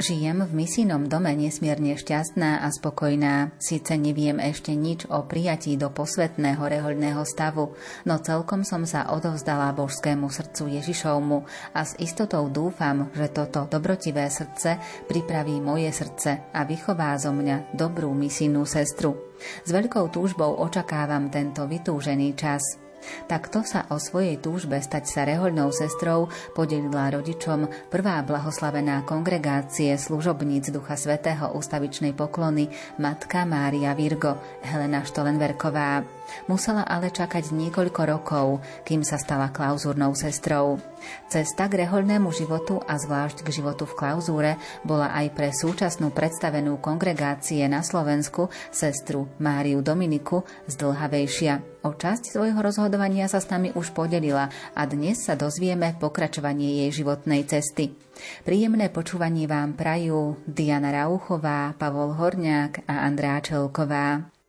Žijem v misijnom dome nesmierne šťastná a spokojná. Sice neviem ešte nič o prijatí do posvetného rehoľného stavu, no celkom som sa odovzdala božskému srdcu Ježišovmu a s istotou dúfam, že toto dobrotivé srdce pripraví moje srdce a vychová zo mňa dobrú misijnú sestru. S veľkou túžbou očakávam tento vytúžený čas. Takto sa o svojej túžbe stať sa rehoľnou sestrou podelila rodičom prvá blahoslavená kongregácie služobníc Ducha Svetého ústavičnej poklony Matka Mária Virgo Helena Štolenverková. Musela ale čakať niekoľko rokov, kým sa stala klauzúrnou sestrou. Cesta k rehoľnému životu a zvlášť k životu v klauzúre bola aj pre súčasnú predstavenú kongregácie na Slovensku sestru Máriu Dominiku zdlhavejšia. O časť svojho rozhodovania sa s nami už podelila a dnes sa dozvieme pokračovanie jej životnej cesty. Príjemné počúvanie vám prajú Diana Rauchová, Pavol Horňák a Andrá Čelková.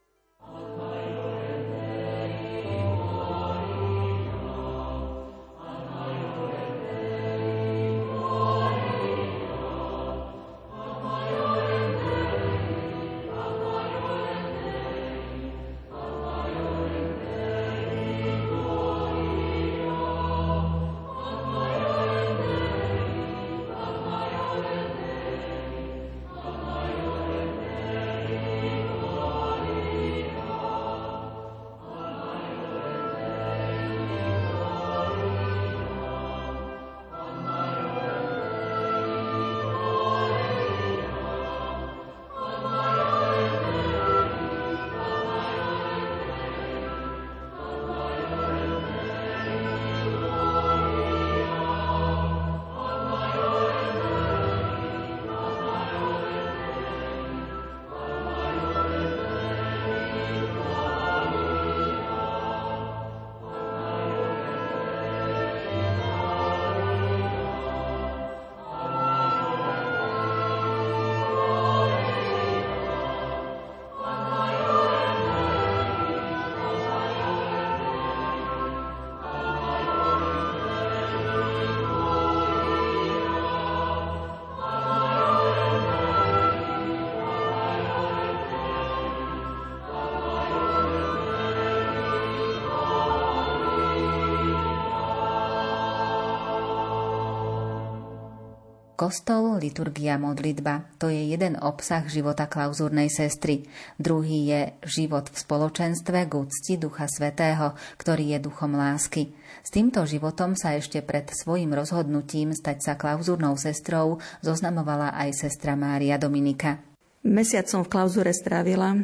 Kostol, liturgia, modlitba – to je jeden obsah života klauzúrnej sestry. Druhý je život v spoločenstve k úcti Ducha Svetého, ktorý je duchom lásky. S týmto životom sa ešte pred svojim rozhodnutím stať sa klauzúrnou sestrou zoznamovala aj sestra Mária Dominika. Mesiac som v klauzúre strávila,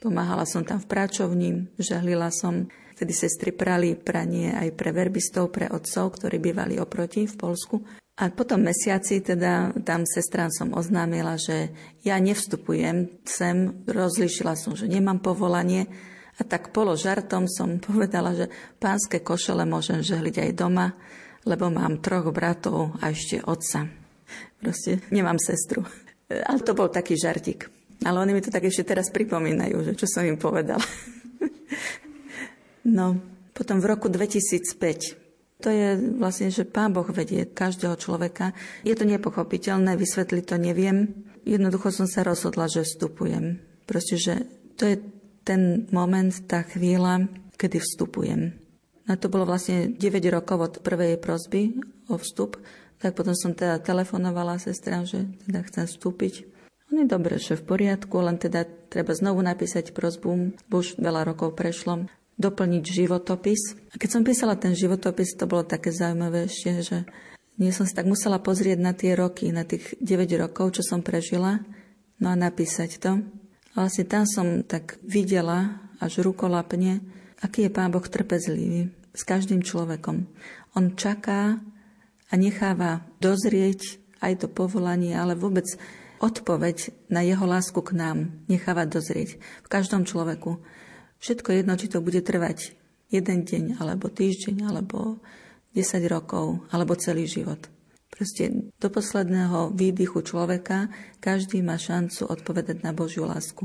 pomáhala som tam v práčovni, žehlila som Vtedy sestry prali pranie aj pre verbistov, pre otcov, ktorí bývali oproti v Polsku. A potom mesiaci teda tam sestrám som oznámila, že ja nevstupujem sem, rozlíšila som, že nemám povolanie a tak polo žartom som povedala, že pánske košele môžem žehliť aj doma, lebo mám troch bratov a ešte otca. Proste nemám sestru. Ale to bol taký žartik. Ale oni mi to tak ešte teraz pripomínajú, že čo som im povedala. no, potom v roku 2005 to je vlastne, že Pán Boh vedie každého človeka. Je to nepochopiteľné, vysvetliť to neviem. Jednoducho som sa rozhodla, že vstupujem. Proste, že to je ten moment, tá chvíľa, kedy vstupujem. Na to bolo vlastne 9 rokov od prvej prosby o vstup, tak potom som teda telefonovala sestra, že teda chcem vstúpiť. On je dobre, že v poriadku, len teda treba znovu napísať prosbu, už veľa rokov prešlo doplniť životopis. A keď som písala ten životopis, to bolo také zaujímavé ešte, že nie som sa tak musela pozrieť na tie roky, na tých 9 rokov, čo som prežila, no a napísať to. A vlastne tam som tak videla, až rukolapne, aký je Pán Boh trpezlivý s každým človekom. On čaká a necháva dozrieť aj to povolanie, ale vôbec odpoveď na jeho lásku k nám necháva dozrieť v každom človeku. Všetko jedno, či to bude trvať jeden deň, alebo týždeň, alebo 10 rokov, alebo celý život. Proste do posledného výdychu človeka každý má šancu odpovedať na Božiu lásku.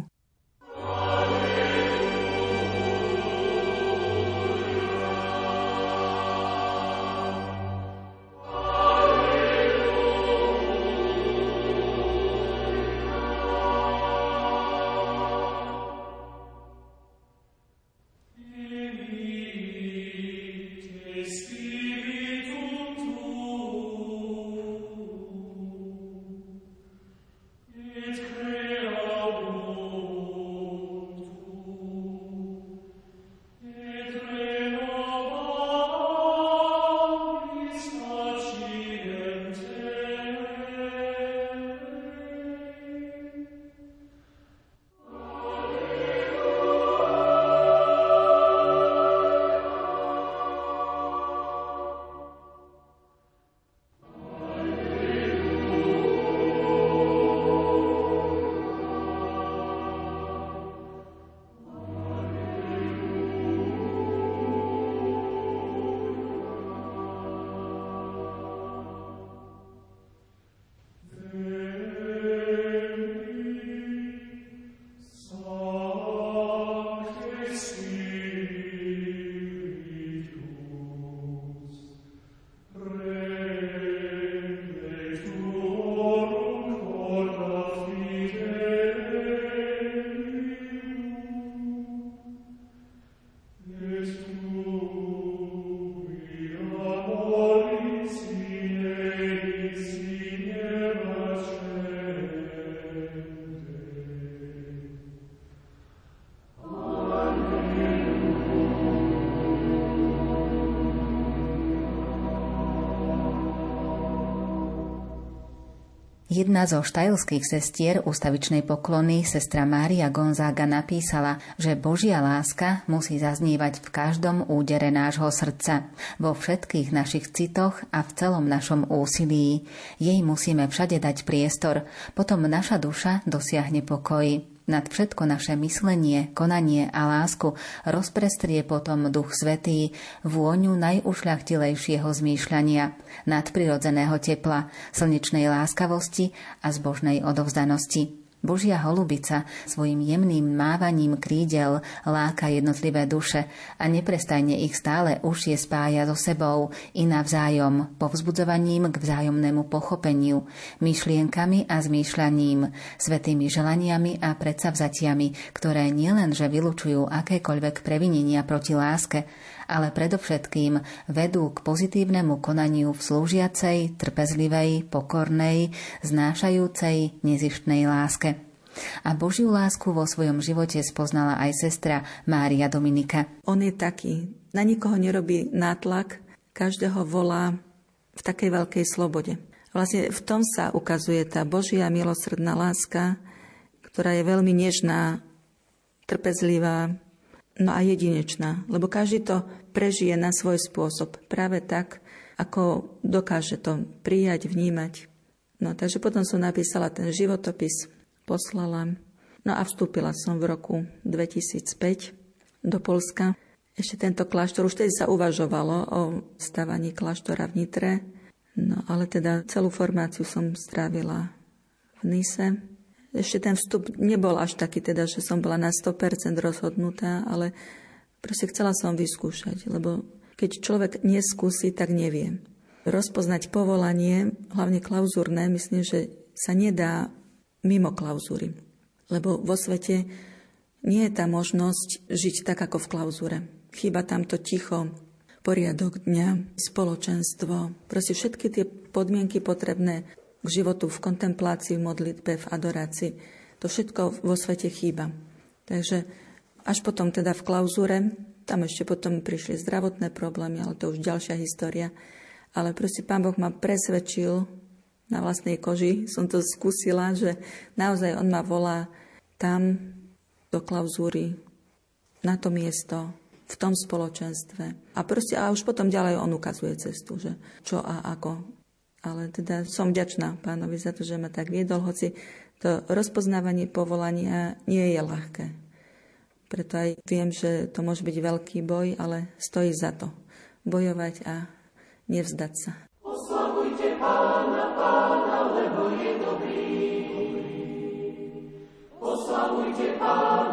Jedna zo štajlských sestier ústavičnej poklony, sestra Mária Gonzaga, napísala, že Božia láska musí zaznívať v každom údere nášho srdca, vo všetkých našich citoch a v celom našom úsilí. Jej musíme všade dať priestor, potom naša duša dosiahne pokoj. Nad všetko naše myslenie, konanie a lásku rozprestrie potom Duch Svetý vôňu najušľachtilejšieho zmýšľania, nadprirodzeného tepla, slnečnej láskavosti a zbožnej odovzdanosti. Božia holubica svojim jemným mávaním krídel láka jednotlivé duše a neprestajne ich stále užšie spája so sebou i navzájom, povzbudzovaním k vzájomnému pochopeniu, myšlienkami a zmýšľaním, svetými želaniami a predsavzatiami, ktoré nielenže vylučujú akékoľvek previnenia proti láske, ale predovšetkým vedú k pozitívnemu konaniu v slúžiacej, trpezlivej, pokornej, znášajúcej, nezištnej láske. A Božiu lásku vo svojom živote spoznala aj sestra Mária Dominika. On je taký, na nikoho nerobí nátlak, každého volá v takej veľkej slobode. Vlastne v tom sa ukazuje tá Božia milosrdná láska, ktorá je veľmi nežná, trpezlivá, no a jedinečná, lebo každý to prežije na svoj spôsob, práve tak, ako dokáže to prijať, vnímať. No takže potom som napísala ten životopis, poslala, no a vstúpila som v roku 2005 do Polska. Ešte tento kláštor, už tedy sa uvažovalo o stavaní kláštora v Nitre, no ale teda celú formáciu som strávila v Nise ešte ten vstup nebol až taký, teda, že som bola na 100% rozhodnutá, ale proste chcela som vyskúšať, lebo keď človek neskúsi, tak nevie. Rozpoznať povolanie, hlavne klauzúrne, myslím, že sa nedá mimo klauzúry. Lebo vo svete nie je tá možnosť žiť tak, ako v klauzúre. Chýba tam to ticho, poriadok dňa, spoločenstvo, proste všetky tie podmienky potrebné k životu v kontemplácii, v modlitbe, v adorácii. To všetko vo svete chýba. Takže až potom teda v klauzúre, tam ešte potom prišli zdravotné problémy, ale to už ďalšia história. Ale proste pán Boh ma presvedčil na vlastnej koži, som to skúsila, že naozaj on ma volá tam do klauzúry, na to miesto, v tom spoločenstve. A proste a už potom ďalej on ukazuje cestu, že čo a ako ale teda som vďačná pánovi za to, že ma tak viedol, hoci to rozpoznávanie povolania nie je ľahké. Preto aj viem, že to môže byť veľký boj, ale stojí za to bojovať a nevzdať sa. Amen.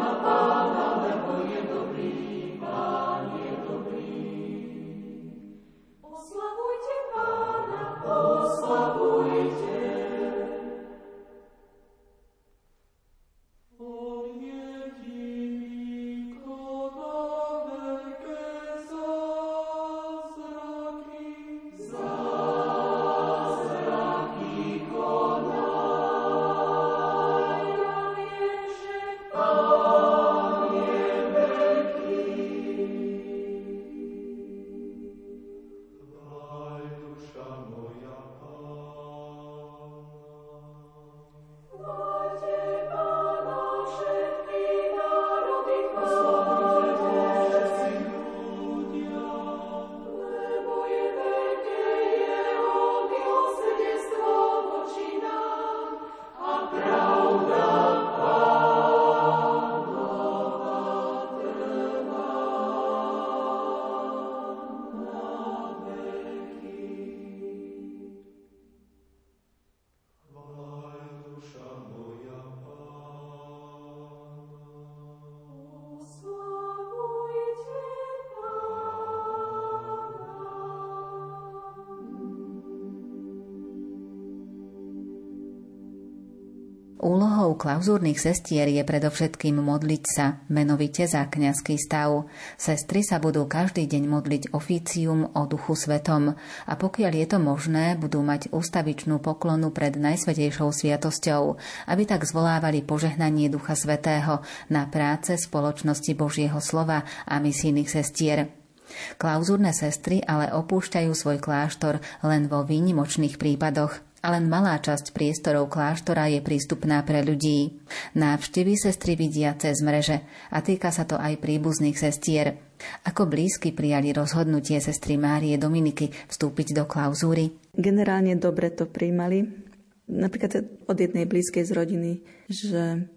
Úlohou klauzúrnych sestier je predovšetkým modliť sa, menovite za kňazský stav. Sestry sa budú každý deň modliť oficium o duchu svetom a pokiaľ je to možné, budú mať ústavičnú poklonu pred najsvetejšou sviatosťou, aby tak zvolávali požehnanie ducha svetého na práce spoločnosti Božieho slova a misijných sestier. Klauzúrne sestry ale opúšťajú svoj kláštor len vo výnimočných prípadoch – a len malá časť priestorov kláštora je prístupná pre ľudí. Návštevy sestry vidia cez mreže a týka sa to aj príbuzných sestier. Ako blízky prijali rozhodnutie sestry Márie Dominiky vstúpiť do klauzúry? Generálne dobre to príjmali. Napríklad od jednej blízkej z rodiny, že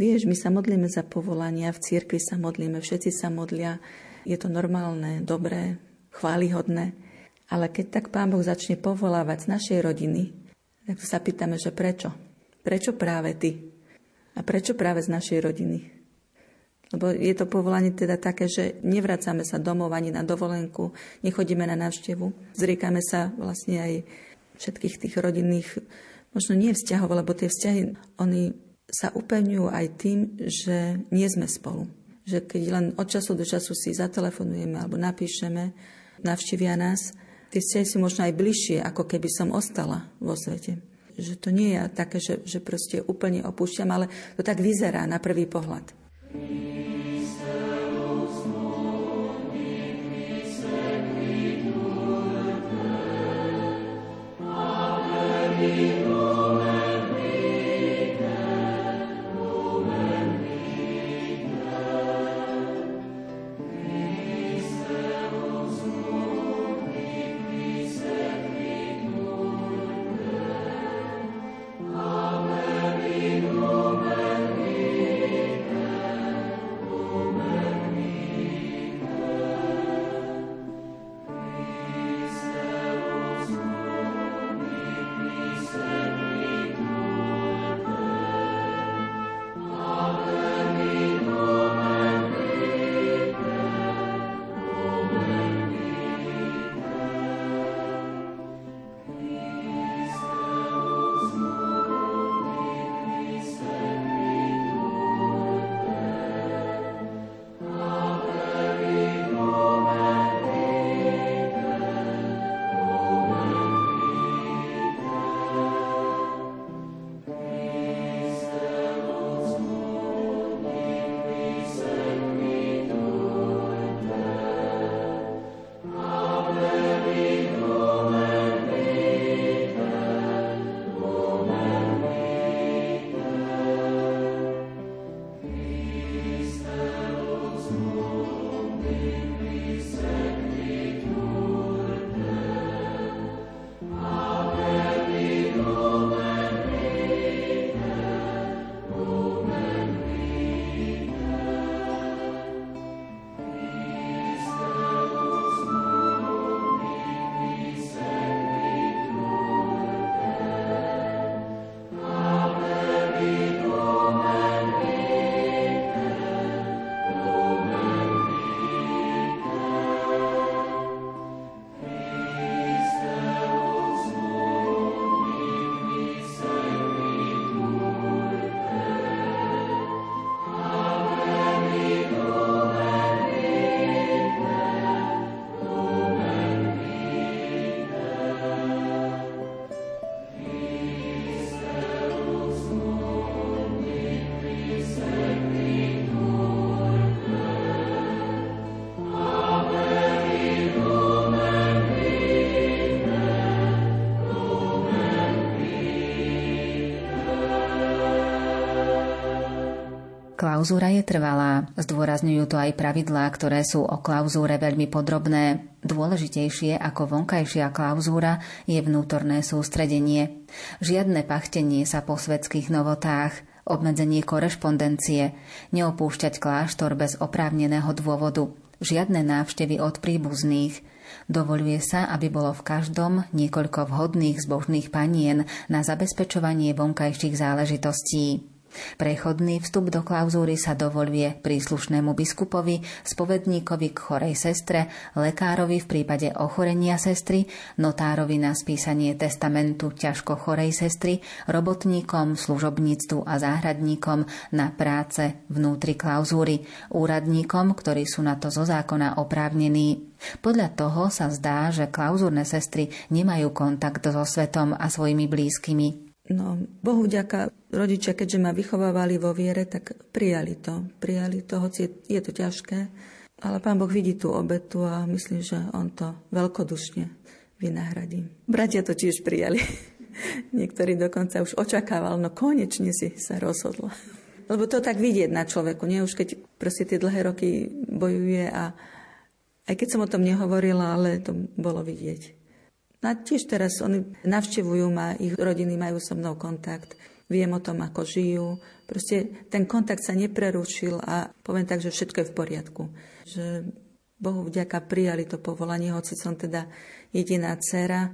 vieš, my sa modlíme za povolania, v cirkvi sa modlíme, všetci sa modlia, je to normálne, dobré, chválihodné. Ale keď tak Pán Boh začne povolávať z našej rodiny, tak sa pýtame, že prečo? Prečo práve ty? A prečo práve z našej rodiny? Lebo je to povolanie teda také, že nevracame sa domov ani na dovolenku, nechodíme na návštevu. Zriekame sa vlastne aj všetkých tých rodinných, možno nie vzťahov, lebo tie vzťahy, oni sa upevňujú aj tým, že nie sme spolu že keď len od času do času si zatelefonujeme alebo napíšeme, navštívia nás, tie sú možno aj bližšie, ako keby som ostala vo svete. Že to nie je také, že, že proste úplne opúšťam, ale to tak vyzerá na prvý pohľad. Amen. Klauzúra je trvalá. Zdôrazňujú to aj pravidlá, ktoré sú o klauzúre veľmi podrobné. Dôležitejšie ako vonkajšia klauzúra je vnútorné sústredenie. Žiadne pachtenie sa po svetských novotách, obmedzenie korešpondencie, neopúšťať kláštor bez oprávneného dôvodu, žiadne návštevy od príbuzných, Dovoluje sa, aby bolo v každom niekoľko vhodných zbožných panien na zabezpečovanie vonkajších záležitostí. Prechodný vstup do klauzúry sa dovoluje príslušnému biskupovi, spovedníkovi k chorej sestre, lekárovi v prípade ochorenia sestry, notárovi na spísanie testamentu ťažko chorej sestry, robotníkom, služobníctvu a záhradníkom na práce vnútri klauzúry, úradníkom, ktorí sú na to zo zákona oprávnení. Podľa toho sa zdá, že klauzúrne sestry nemajú kontakt so svetom a svojimi blízkymi, No, Bohu vďaka rodičia, keďže ma vychovávali vo viere, tak prijali to. Prijali to, hoci je, je to ťažké. Ale Pán Boh vidí tú obetu a myslím, že On to veľkodušne vynahradí. Bratia to tiež prijali. Niektorí dokonca už očakával, no konečne si sa rozhodla. Lebo to tak vidieť na človeku, nie? Už keď proste tie dlhé roky bojuje a aj keď som o tom nehovorila, ale to bolo vidieť. No a tiež teraz oni navštevujú ma, ich rodiny majú so mnou kontakt, viem o tom, ako žijú. Proste ten kontakt sa neprerušil a poviem tak, že všetko je v poriadku. Že Bohu vďaka prijali to povolanie, hoci som teda jediná dcera.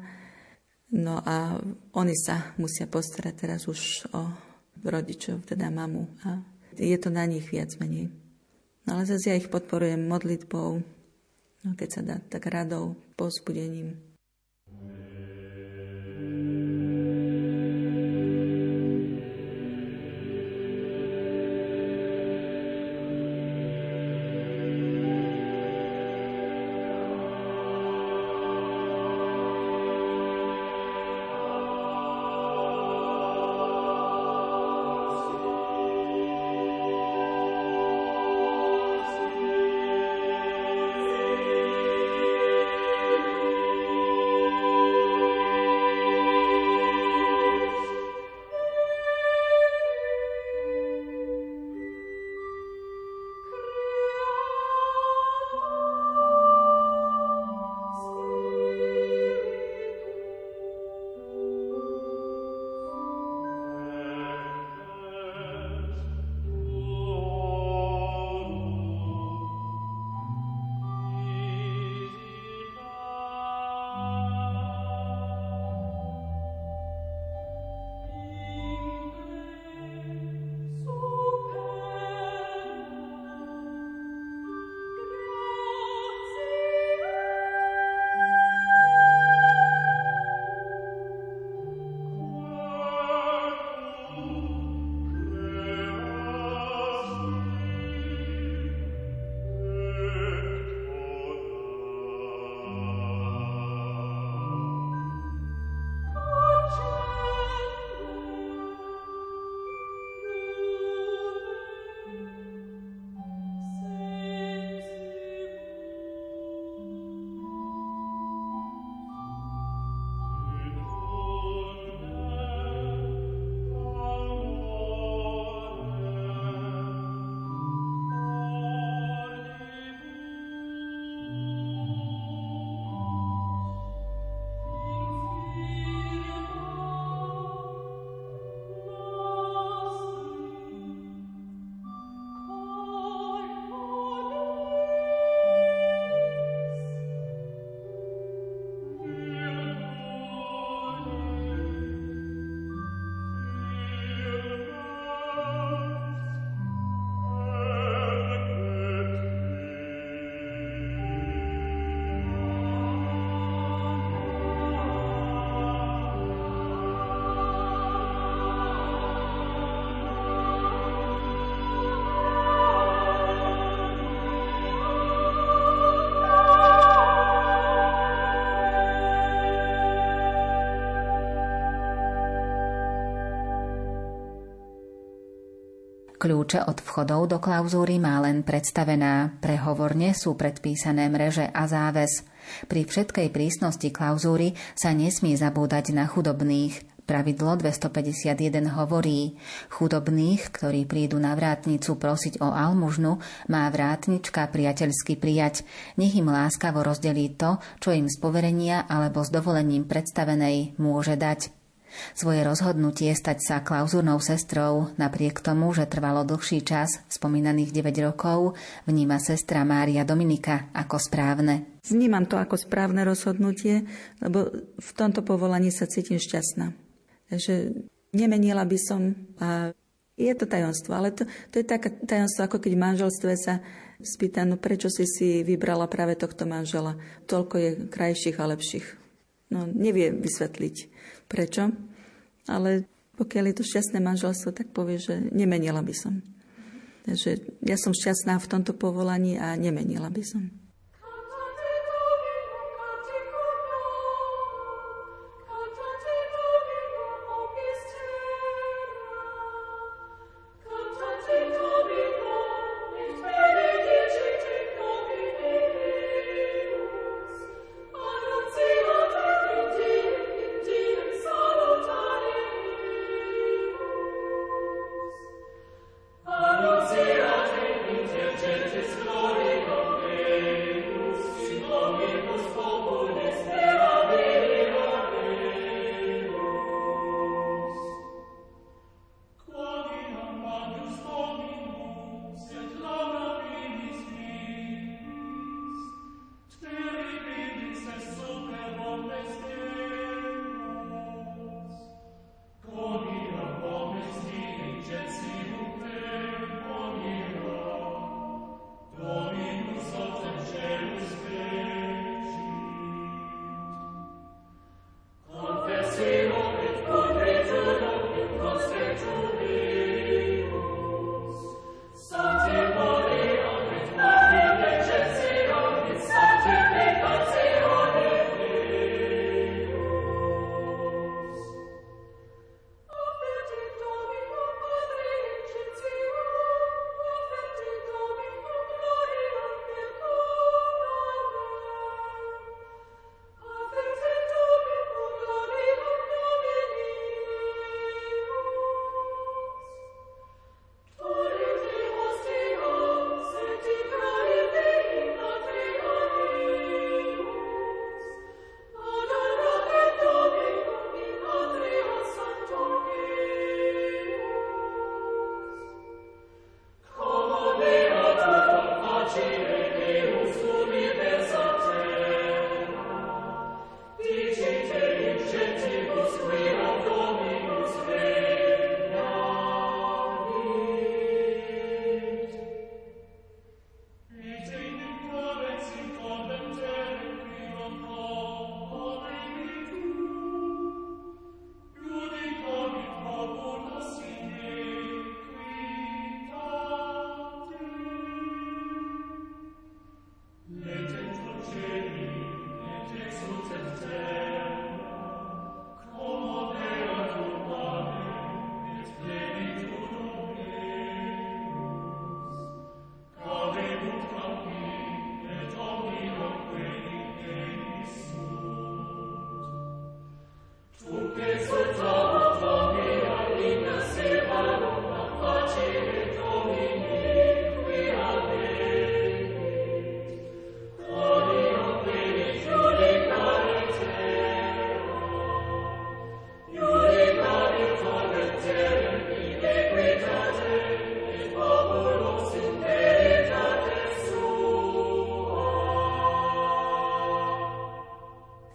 No a oni sa musia postarať teraz už o rodičov, teda mamu. A je to na nich viac menej. No ale zase ja ich podporujem modlitbou, no keď sa dá, tak radou, povzbudením. Kľúče od vchodov do klauzúry má len predstavená. Prehovorne sú predpísané mreže a záves. Pri všetkej prísnosti klauzúry sa nesmie zabúdať na chudobných. Pravidlo 251 hovorí, chudobných, ktorí prídu na vrátnicu prosiť o almužnu, má vrátnička priateľsky prijať. Nech im láskavo rozdelí to, čo im z poverenia alebo s dovolením predstavenej môže dať. Svoje rozhodnutie stať sa klauzúrnou sestrou, napriek tomu, že trvalo dlhší čas, spomínaných 9 rokov, vníma sestra Mária Dominika ako správne. Vnímam to ako správne rozhodnutie, lebo v tomto povolaní sa cítim šťastná. Takže nemenila by som a je to tajomstvo, ale to, to je také tajomstvo, ako keď v manželstve sa spýta, no prečo si si vybrala práve tohto manžela. Toľko je krajších a lepších. No, nevie vysvetliť prečo, ale pokiaľ je to šťastné manželstvo, tak povie, že nemenila by som. Takže ja som šťastná v tomto povolaní a nemenila by som.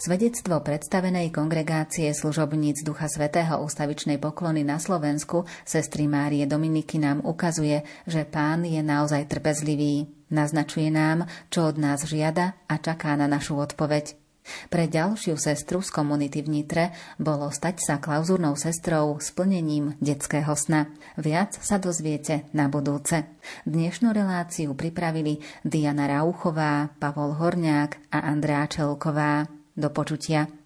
Svedectvo predstavenej kongregácie služobníc Ducha Svetého ústavičnej poklony na Slovensku, sestry Márie Dominiky nám ukazuje, že pán je naozaj trpezlivý. Naznačuje nám, čo od nás žiada a čaká na našu odpoveď. Pre ďalšiu sestru z komunity v Nitre bolo stať sa klauzúrnou sestrou splnením detského sna. Viac sa dozviete na budúce. Dnešnú reláciu pripravili Diana Rauchová, Pavol Horňák a Andrea Čelková. Do počutia.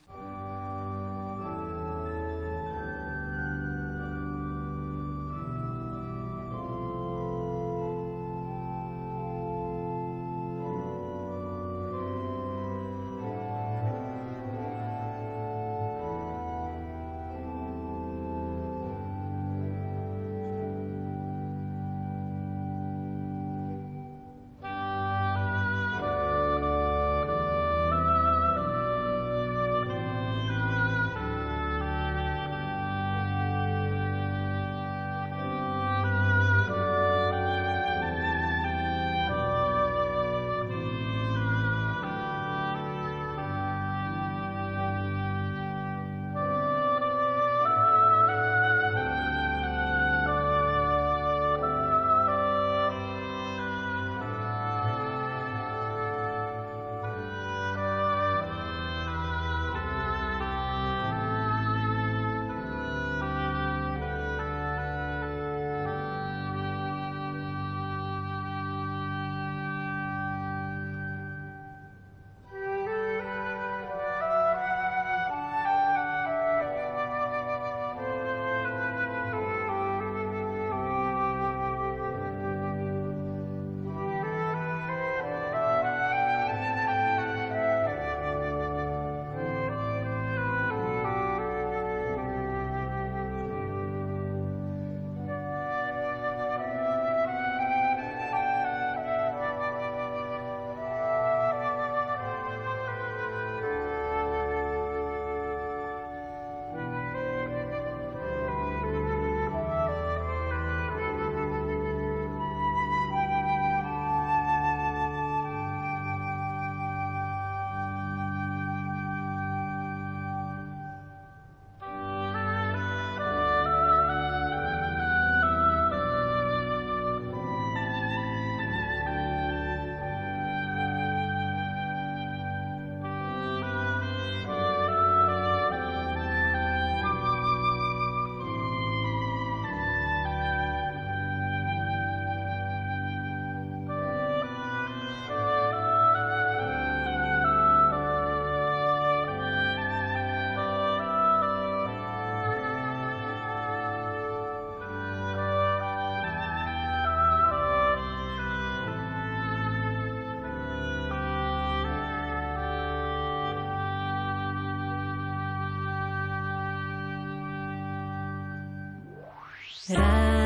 Rádio